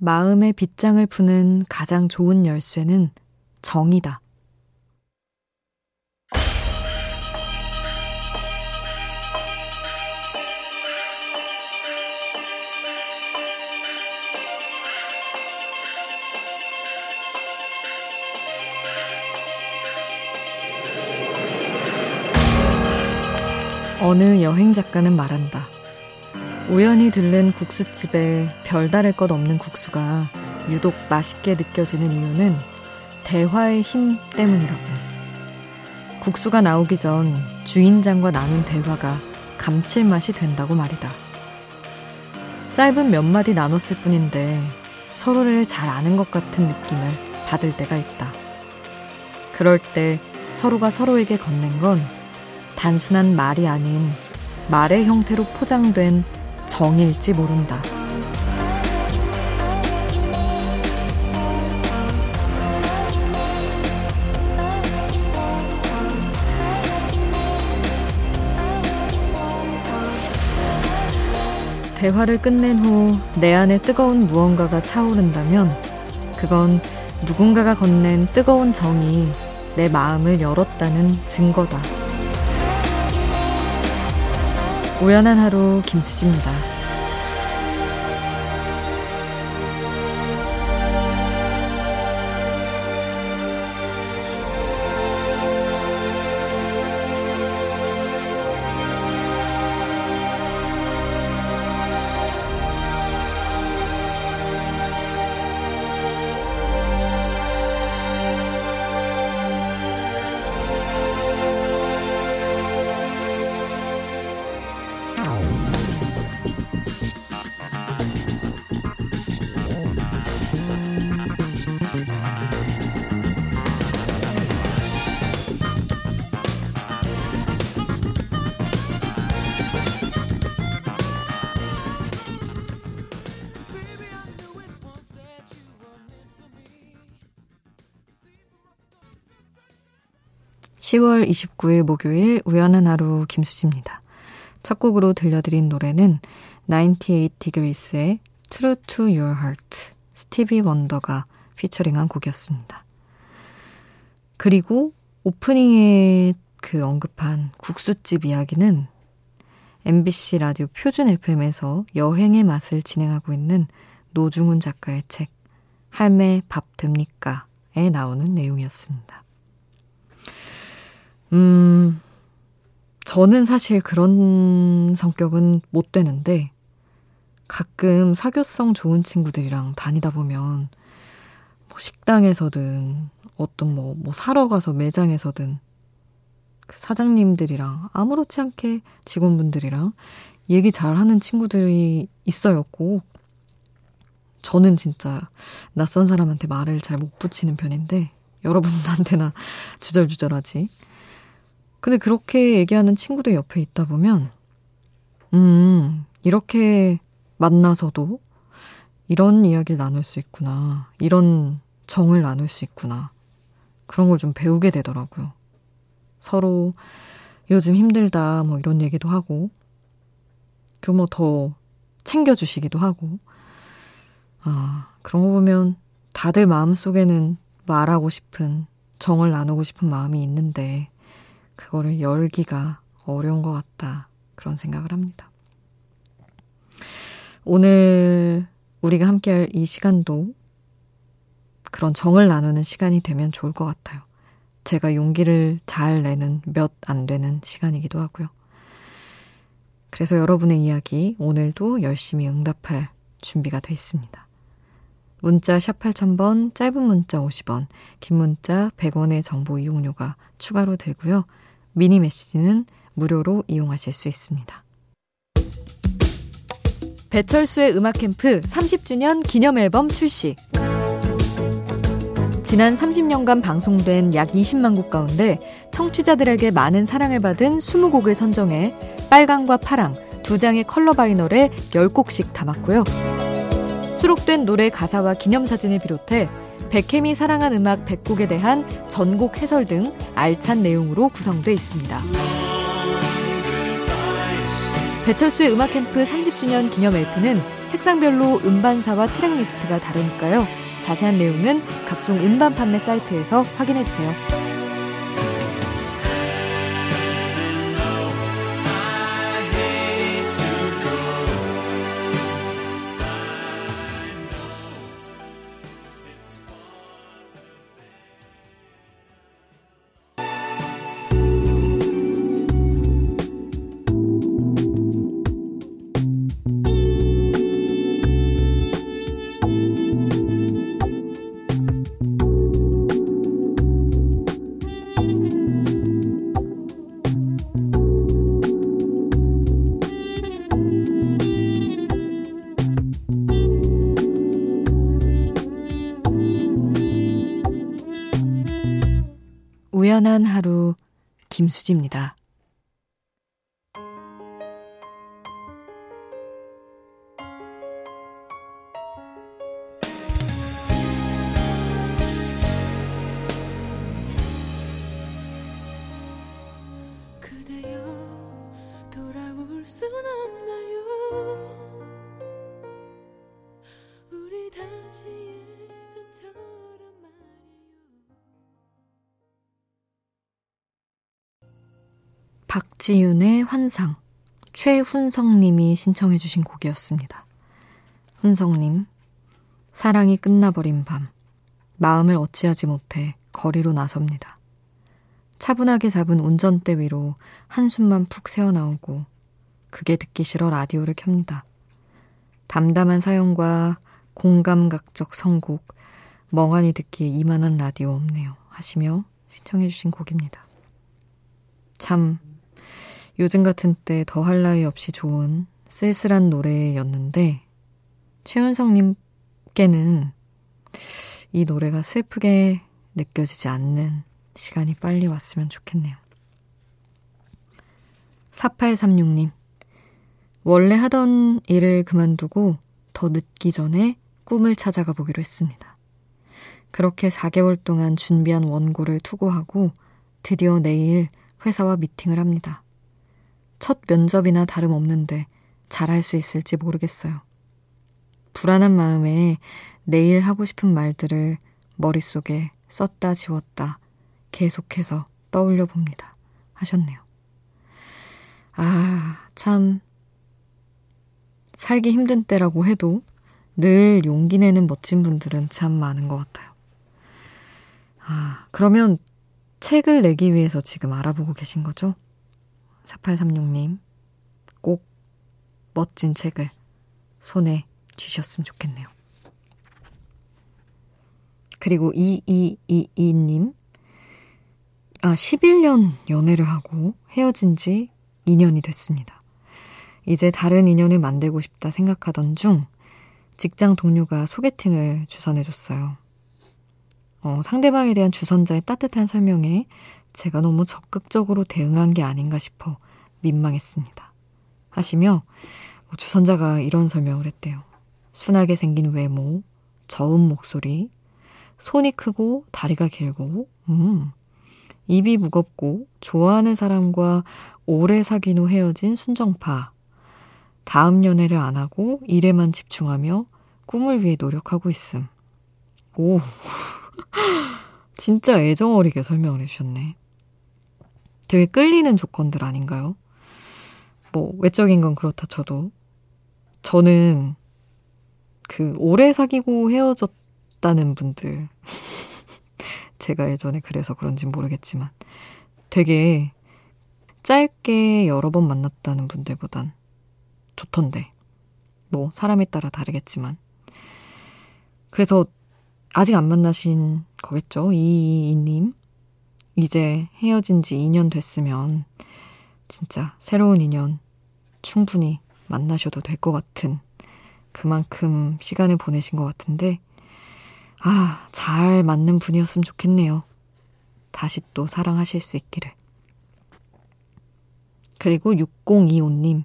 마음의 빗장을 푸는 가장 좋은 열쇠는 정이다. 어느 여행 작가는 말한다. 우연히 들른 국수집에 별다를 것 없는 국수가 유독 맛있게 느껴지는 이유는 대화의 힘 때문이라고. 국수가 나오기 전 주인장과 나눈 대화가 감칠맛이 된다고 말이다. 짧은 몇 마디 나눴을 뿐인데 서로를 잘 아는 것 같은 느낌을 받을 때가 있다. 그럴 때 서로가 서로에게 건넨 건 단순한 말이 아닌 말의 형태로 포장된 정일지 모른다. 대화를 끝낸 후 내 안에 뜨거운 무언가가 차오른다면 그건 누군가가 건넨 뜨거운 정이 내 마음을 열었다는 증거다. 우연한 하루 김수지입니다. 10월 29일 목요일 우연한 하루 김수지입니다. 첫 곡으로 들려드린 노래는 98 Degrees의 True to Your Heart 스티비 원더가 피처링한 곡이었습니다. 그리고 오프닝에 그 언급한 국수집 이야기는 MBC 라디오 표준 FM에서 여행의 맛을 진행하고 있는 노중훈 작가의 책 할매 밥 됩니까?에 나오는 내용이었습니다. 음, 저는 사실 그런 성격은 못 되는데, 가끔 사교성 좋은 친구들이랑 다니다 보면, 뭐 식당에서든, 어떤 뭐, 뭐 사러 가서 매장에서든, 그 사장님들이랑 아무렇지 않게 직원분들이랑 얘기 잘 하는 친구들이 있어요, 꼭. 저는 진짜 낯선 사람한테 말을 잘 못 붙이는 편인데, 여러분한테나 주절주절하지. 근데 그렇게 얘기하는 친구들 옆에 있다 보면, 음, 이렇게 만나서도 이런 이야기를 나눌 수 있구나. 이런 정을 나눌 수 있구나. 그런 걸 좀 배우게 되더라고요. 서로 요즘 힘들다, 뭐 이런 얘기도 하고, 그뭐 더 챙겨주시기도 하고, 아, 그런 거 보면 다들 마음속에는 말하고 싶은, 정을 나누고 싶은 마음이 있는데, 그거를 열기가 어려운 것 같다. 그런 생각을 합니다. 오늘 우리가 함께할 이 시간도 그런 정을 나누는 시간이 되면 좋을 것 같아요. 제가 용기를 잘 내는 몇 안 되는 시간이기도 하고요. 그래서 여러분의 이야기 오늘도 열심히 응답할 준비가 돼 있습니다. 문자 샵 8000번, 짧은 문자 50원, 긴 문자 100원의 정보 이용료가 추가로 들고요. 미니 메시지는 무료로 이용하실 수 있습니다. 배철수의 음악 캠프 30주년 기념 앨범 출시. 지난 30년간 방송된 약 20만 곡 가운데 청취자들에게 많은 사랑을 받은 20곡을 선정해 빨강과 파랑 두 장의 컬러 바이널에 10곡씩 담았고요. 수록된 노래 가사와 기념사진을 비롯해 백혜미 사랑한 음악 100곡에 대한 전곡 해설 등 알찬 내용으로 구성되어 있습니다. 배철수의 음악 캠프 30주년 기념 LP는 색상별로 음반사와 트랙리스트가 다르니까요. 자세한 내용은 각종 음반 판매 사이트에서 확인해 주세요. 우연한 하루 김수지입니다. 박지윤의 환상, 최훈성님이 신청해주신 곡이었습니다. 훈성님, 사랑이 끝나버린 밤, 마음을 어찌하지 못해 거리로 나섭니다. 차분하게 잡은 운전대 위로 한숨만 푹 새어나오고, 그게 듣기 싫어 라디오를 켭니다. 담담한 사연과 공감각적 선곡, 멍하니 듣기에 이만한 라디오 없네요. 하시며 신청해주신 곡입니다. 참, 요즘 같은 때 더할 나위 없이 좋은 쓸쓸한 노래였는데 최은성님께는 이 노래가 슬프게 느껴지지 않는 시간이 빨리 왔으면 좋겠네요. 4836님, 원래 하던 일을 그만두고 더 늦기 전에 꿈을 찾아가 보기로 했습니다. 그렇게 4개월 동안 준비한 원고를 투고하고 드디어 내일 회사와 미팅을 합니다. 첫 면접이나 다름없는데 잘할 수 있을지 모르겠어요. 불안한 마음에 내일 하고 싶은 말들을 머릿속에 썼다 지웠다 계속해서 떠올려 봅니다. 하셨네요. 아, 참. 살기 힘든 때라고 해도 늘 용기 내는 멋진 분들은 참 많은 것 같아요. 아, 그러면 책을 내기 위해서 지금 알아보고 계신 거죠? 4836님, 꼭 멋진 책을 손에 쥐셨으면 좋겠네요. 그리고 2222님, 아, 11년 연애를 하고 헤어진 지 2년이 됐습니다. 이제 다른 인연을 만들고 싶다 생각하던 중 직장 동료가 소개팅을 주선해줬어요. 어, 상대방에 대한 주선자의 따뜻한 설명에 제가 너무 적극적으로 대응한 게 아닌가 싶어 민망했습니다. 하시며 뭐 주선자가 이런 설명을 했대요. 순하게 생긴 외모, 저음 목소리, 손이 크고 다리가 길고, 음, 입이 무겁고 좋아하는 사람과 오래 사귄 후 헤어진 순정파. 다음 연애를 안 하고 일에만 집중하며 꿈을 위해 노력하고 있음. 오. 진짜 애정 어리게 설명을 해주셨네. 되게 끌리는 조건들 아닌가요? 뭐, 외적인 건 그렇다 쳐도. 저는 그, 오래 사귀고 헤어졌다는 분들. 제가 예전에 그래서 그런지 모르겠지만. 되게 짧게 여러 번 만났다는 분들보단 좋던데. 뭐, 사람에 따라 다르겠지만. 그래서 아직 안 만나신 거겠죠? 이이님. 이제 헤어진 지 2년 됐으면 진짜 새로운 인연 충분히 만나셔도 될 것 같은 그만큼 시간을 보내신 것 같은데, 아, 잘 맞는 분이었으면 좋겠네요. 다시 또 사랑하실 수 있기를. 그리고 6025님.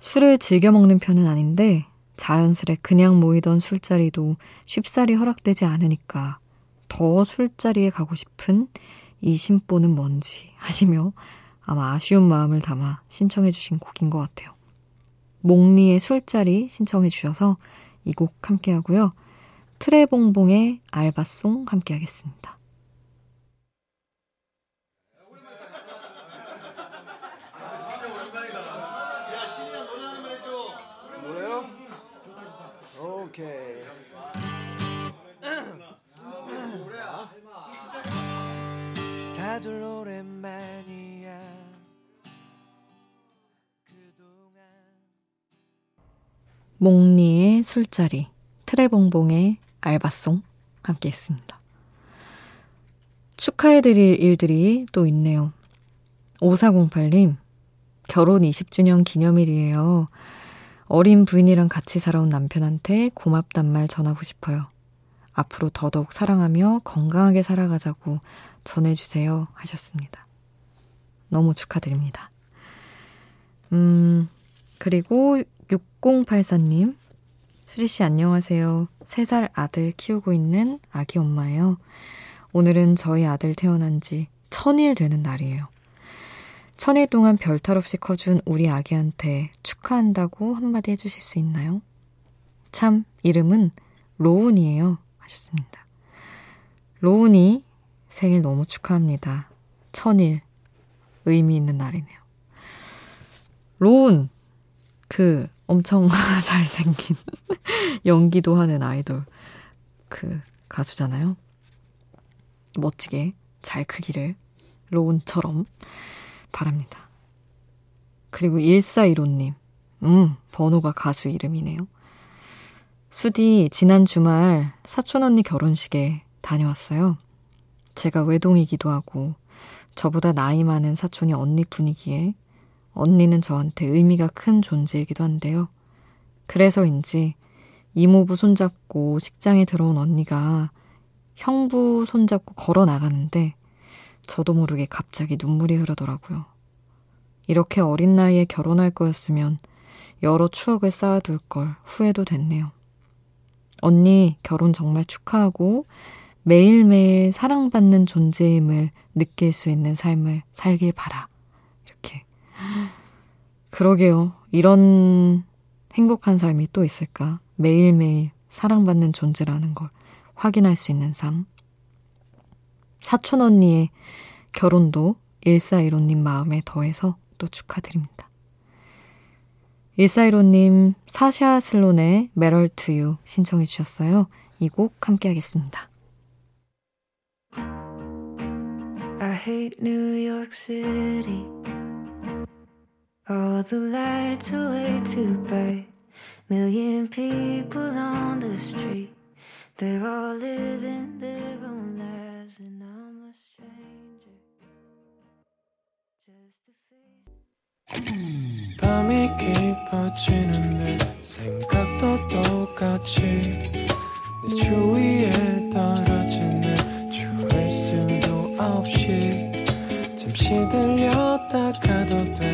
술을 즐겨 먹는 편은 아닌데, 자연스레 그냥 모이던 술자리도 쉽사리 허락되지 않으니까 더 술자리에 가고 싶은 이 심보는 뭔지 하시며 아마 아쉬운 마음을 담아 신청해주신 곡인 것 같아요. 몽니의 술자리 신청해 주셔서 이 곡 함께 하고요. 트레봉봉의 알바송 함께 하겠습니다. 오케이. 몽니의 술자리, 트레봉봉의 알바송 함께 했습니다. 축하해드릴 일들이 또 있네요. 5408님, 결혼 20주년 기념일이에요. 어린 부인이랑 같이 살아온 남편한테 고맙단 말 전하고 싶어요. 앞으로 더더욱 사랑하며 건강하게 살아가자고 전해주세요. 하셨습니다. 너무 축하드립니다. 음, 그리고 6084님, 수지씨 안녕하세요. 3살 아들 키우고 있는 아기 엄마예요. 오늘은 저희 아들 태어난 지 천일 되는 날이에요. 천일 동안 별 탈 없이 커준 우리 아기한테 축하한다고 한마디 해주실 수 있나요? 참, 이름은 로운이에요. 하셨습니다. 로운이 생일 너무 축하합니다. 천일. 의미 있는 날이네요. 로운! 그, 엄청 잘생긴, 연기도 하는 아이돌, 그, 가수잖아요. 멋지게 잘 크기를, 로운처럼. 바랍니다. 그리고 1415님. 음, 번호가 가수 이름이네요. 수디, 지난 주말 사촌 언니 결혼식에 다녀왔어요. 제가 외동이기도 하고, 저보다 나이 많은 사촌이 언니 분이기에, 언니는 저한테 의미가 큰 존재이기도 한데요. 그래서인지, 이모부 손잡고 식장에 들어온 언니가 형부 손잡고 걸어 나가는데, 저도 모르게 갑자기 눈물이 흐르더라고요. 이렇게 어린 나이에 결혼할 거였으면 여러 추억을 쌓아둘 걸 후회도 됐네요. 언니 결혼 정말 축하하고 매일매일 사랑받는 존재임을 느낄 수 있는 삶을 살길 바라. 그러게요. 이런 행복한 삶이 또 있을까? 매일매일 사랑받는 존재라는 걸 확인할 수 있는 삶. 사촌 언니의 결혼도 1415님 마음에 더해서 또 축하드립니다. 1415님 사샤 슬론의 메럴 투유 신청해 주셨어요. 이 곡 함께 하겠습니다. I hate New York City All the lights are way too bright Million people on the street They're all living their own lives and I'm a stranger. Just a face. 밤이 깊어지는데 생각도 똑같이 내 주위에 떨어지는 추울 수도 없이 잠시 들렸다 가도 돼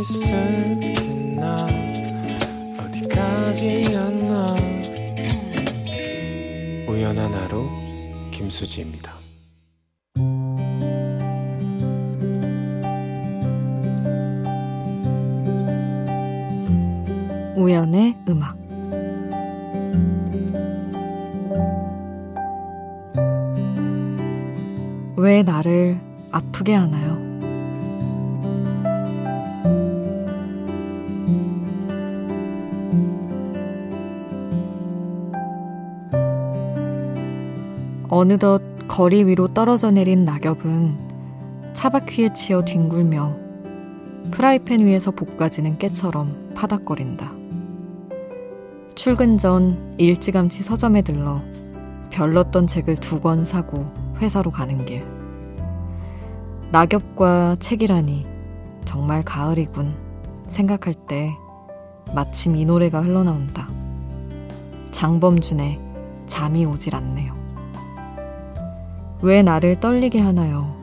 있을게나 어디까지였나 우연한 하루 김수지입니다. 어느덧 거리 위로 떨어져 내린 낙엽은 차바퀴에 치여 뒹굴며 프라이팬 위에서 볶아지는 깨처럼 파닥거린다. 출근 전 일찌감치 서점에 들러 별렀던 책을 두 권 사고 회사로 가는 길. 낙엽과 책이라니 정말 가을이군 생각할 때 마침 이 노래가 흘러나온다. 장범준의 잠이 오질 않네요. 왜 나를 떨리게 하나요?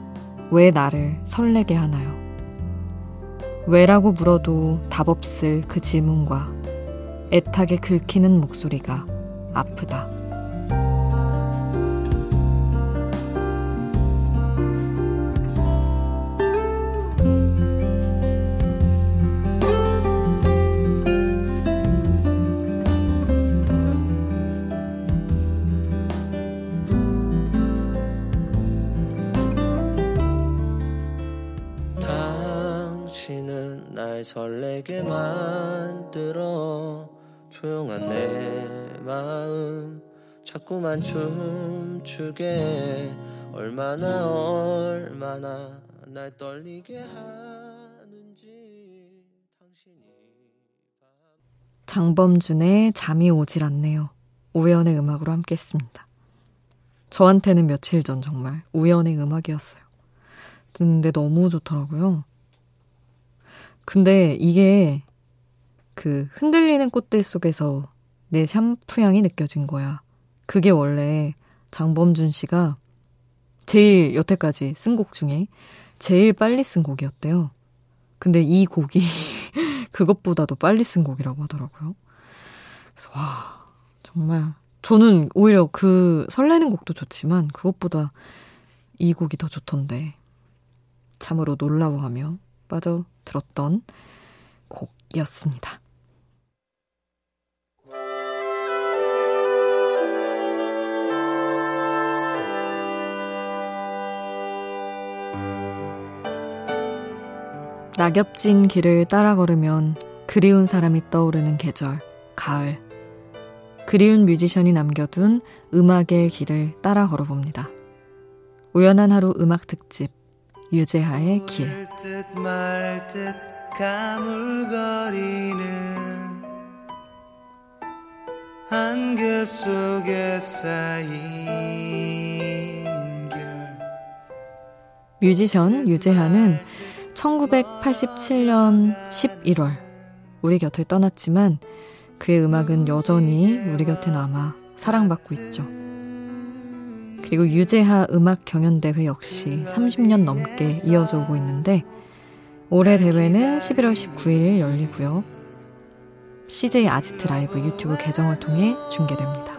왜 나를 설레게 하나요? 왜라고 물어도 답 없을 그 질문과 애타게 긁히는 목소리가 아프다. 자꾸만 춤추게 얼마나 얼마나 날 떨리게 하는지 당신이 장범준의 잠이 오질 않네요. 우연의 음악으로 함께 했습니다. 저한테는 며칠 전 정말 우연의 음악이었어요. 듣는데 너무 좋더라고요. 근데 이게 그 흔들리는 꽃들 속에서 내 샴푸 향이 느껴진 거야. 그게 원래 장범준 씨가 제일 여태까지 쓴 곡 중에 제일 빨리 쓴 곡이었대요. 근데 이 곡이 그것보다도 빨리 쓴 곡이라고 하더라고요. 그래서 와, 정말 저는 오히려 그 설레는 곡도 좋지만 그것보다 이 곡이 더 좋던데 참으로 놀라워하며 빠져 들었던 곡이었습니다. 낙엽진 길을 따라 걸으면 그리운 사람이 떠오르는 계절, 가을. 그리운 뮤지션이 남겨둔 음악의 길을 따라 걸어봅니다. 우연한 하루 음악 특집, 유재하의 길. 안개 속에 쌓인 결 뮤지션 유재하는 1987년 11월 우리 곁을 떠났지만 그의 음악은 여전히 우리 곁에 남아 사랑받고 있죠. 그리고 유재하 음악 경연대회 역시 30년 넘게 이어져 오고 있는데 올해 대회는 11월 19일 열리고요. CJ 아지트 라이브 유튜브 계정을 통해 중계됩니다.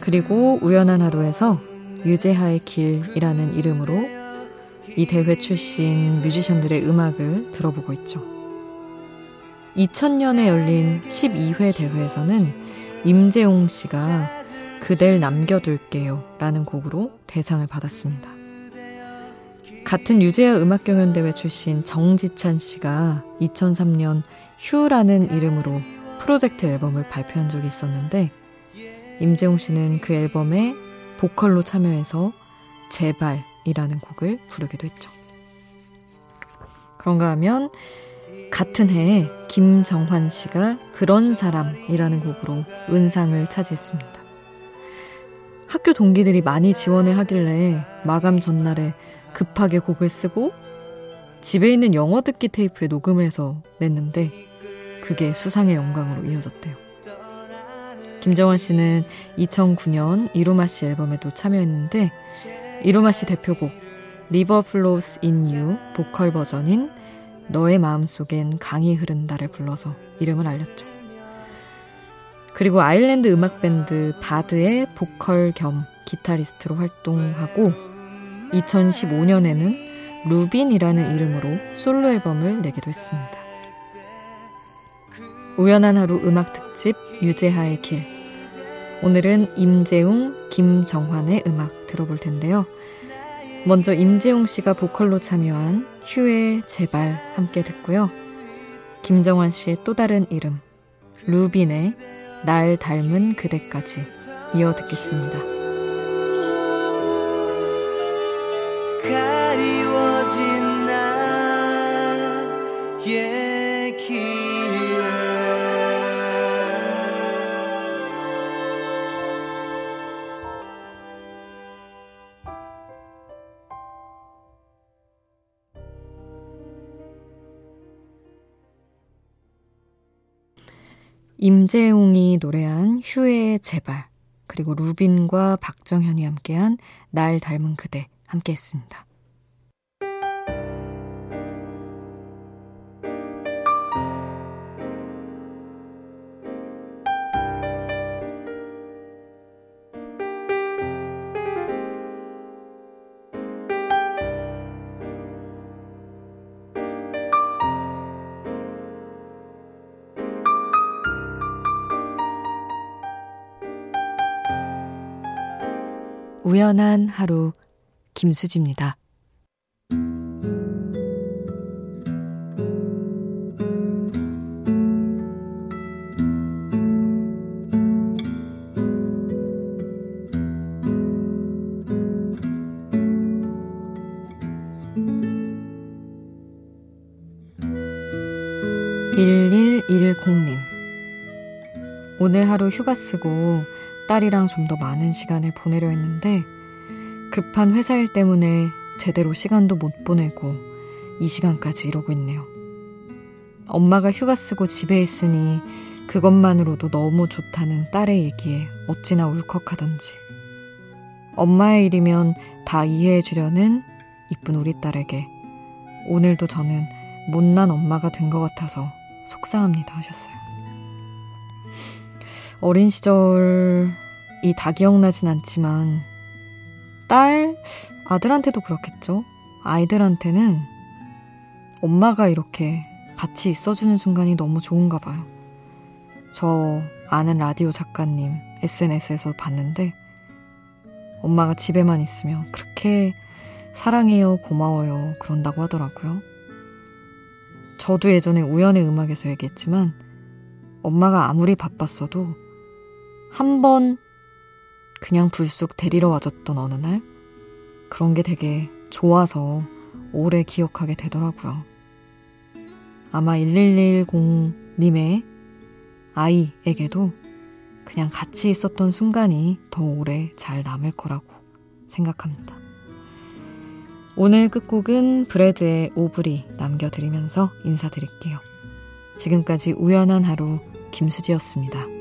그리고 우연한 하루에서 유재하의 길이라는 이름으로 이 대회 출신 뮤지션들의 음악을 들어보고 있죠. 2000년에 열린 12회 대회에서는 임재용 씨가 그댈 남겨둘게요 라는 곡으로 대상을 받았습니다. 같은 유재하 음악경연대회 출신 정지찬 씨가 2003년 휴라는 이름으로 프로젝트 앨범을 발표한 적이 있었는데 임재용 씨는 그 앨범에 보컬로 참여해서 제발 이라는 곡을 부르기도 했죠. 그런가 하면 같은 해에 김정환 씨가 그런 사람이라는 곡으로 은상을 차지했습니다. 학교 동기들이 많이 지원을 하길래 마감 전날에 급하게 곡을 쓰고 집에 있는 영어 듣기 테이프에 녹음을 해서 냈는데 그게 수상의 영광으로 이어졌대요. 김정환 씨는 2009년 이루마 씨 앨범에도 참여했는데 이루마 씨 대표곡 River Flows in You 보컬 버전인 너의 마음속엔 강이 흐른다를 불러서 이름을 알렸죠. 그리고 아일랜드 음악 밴드 바드의 보컬 겸 기타리스트로 활동하고 2015년에는 루빈이라는 이름으로 솔로 앨범을 내기도 했습니다. 우연한 하루 음악 특집 유재하의 길. 오늘은 임재웅, 김정환의 음악 들어볼 텐데요. 먼저 임재웅 씨가 보컬로 참여한 휴의 제발 함께 듣고요. 김정환 씨의 또 다른 이름, 루빈의 날 닮은 그대까지 이어 듣겠습니다. 가리워진 나의 임재용이 노래한 휴의 제발 그리고 루빈과 박정현이 함께한 날 닮은 그대 함께했습니다. 우연한 하루 김수지입니다. 1110님 오늘 하루 휴가 쓰고 딸이랑 좀 더 많은 시간을 보내려 했는데 급한 회사 일 때문에 제대로 시간도 못 보내고 이 시간까지 이러고 있네요. 엄마가 휴가 쓰고 집에 있으니 그것만으로도 너무 좋다는 딸의 얘기에 어찌나 울컥하던지. 엄마의 일이면 다 이해해 주려는 이쁜 우리 딸에게 오늘도 저는 못난 엄마가 된 것 같아서 속상합니다 하셨어요. 어린 시절이 다 기억나진 않지만 딸, 아들한테도 그렇겠죠. 아이들한테는 엄마가 이렇게 같이 있어주는 순간이 너무 좋은가 봐요. 저 아는 라디오 작가님 SNS에서 봤는데 엄마가 집에만 있으면 그렇게 사랑해요, 고마워요, 그런다고 하더라고요. 저도 예전에 우연의 음악에서 얘기했지만 엄마가 아무리 바빴어도 한 번 그냥 불쑥 데리러 와줬던 어느 날 그런 게 되게 좋아서 오래 기억하게 되더라고요. 아마 1110님의 아이에게도 그냥 같이 있었던 순간이 더 오래 잘 남을 거라고 생각합니다. 오늘 끝곡은 브래드의 오브리 남겨드리면서 인사드릴게요. 지금까지 우연한 하루 김수지였습니다.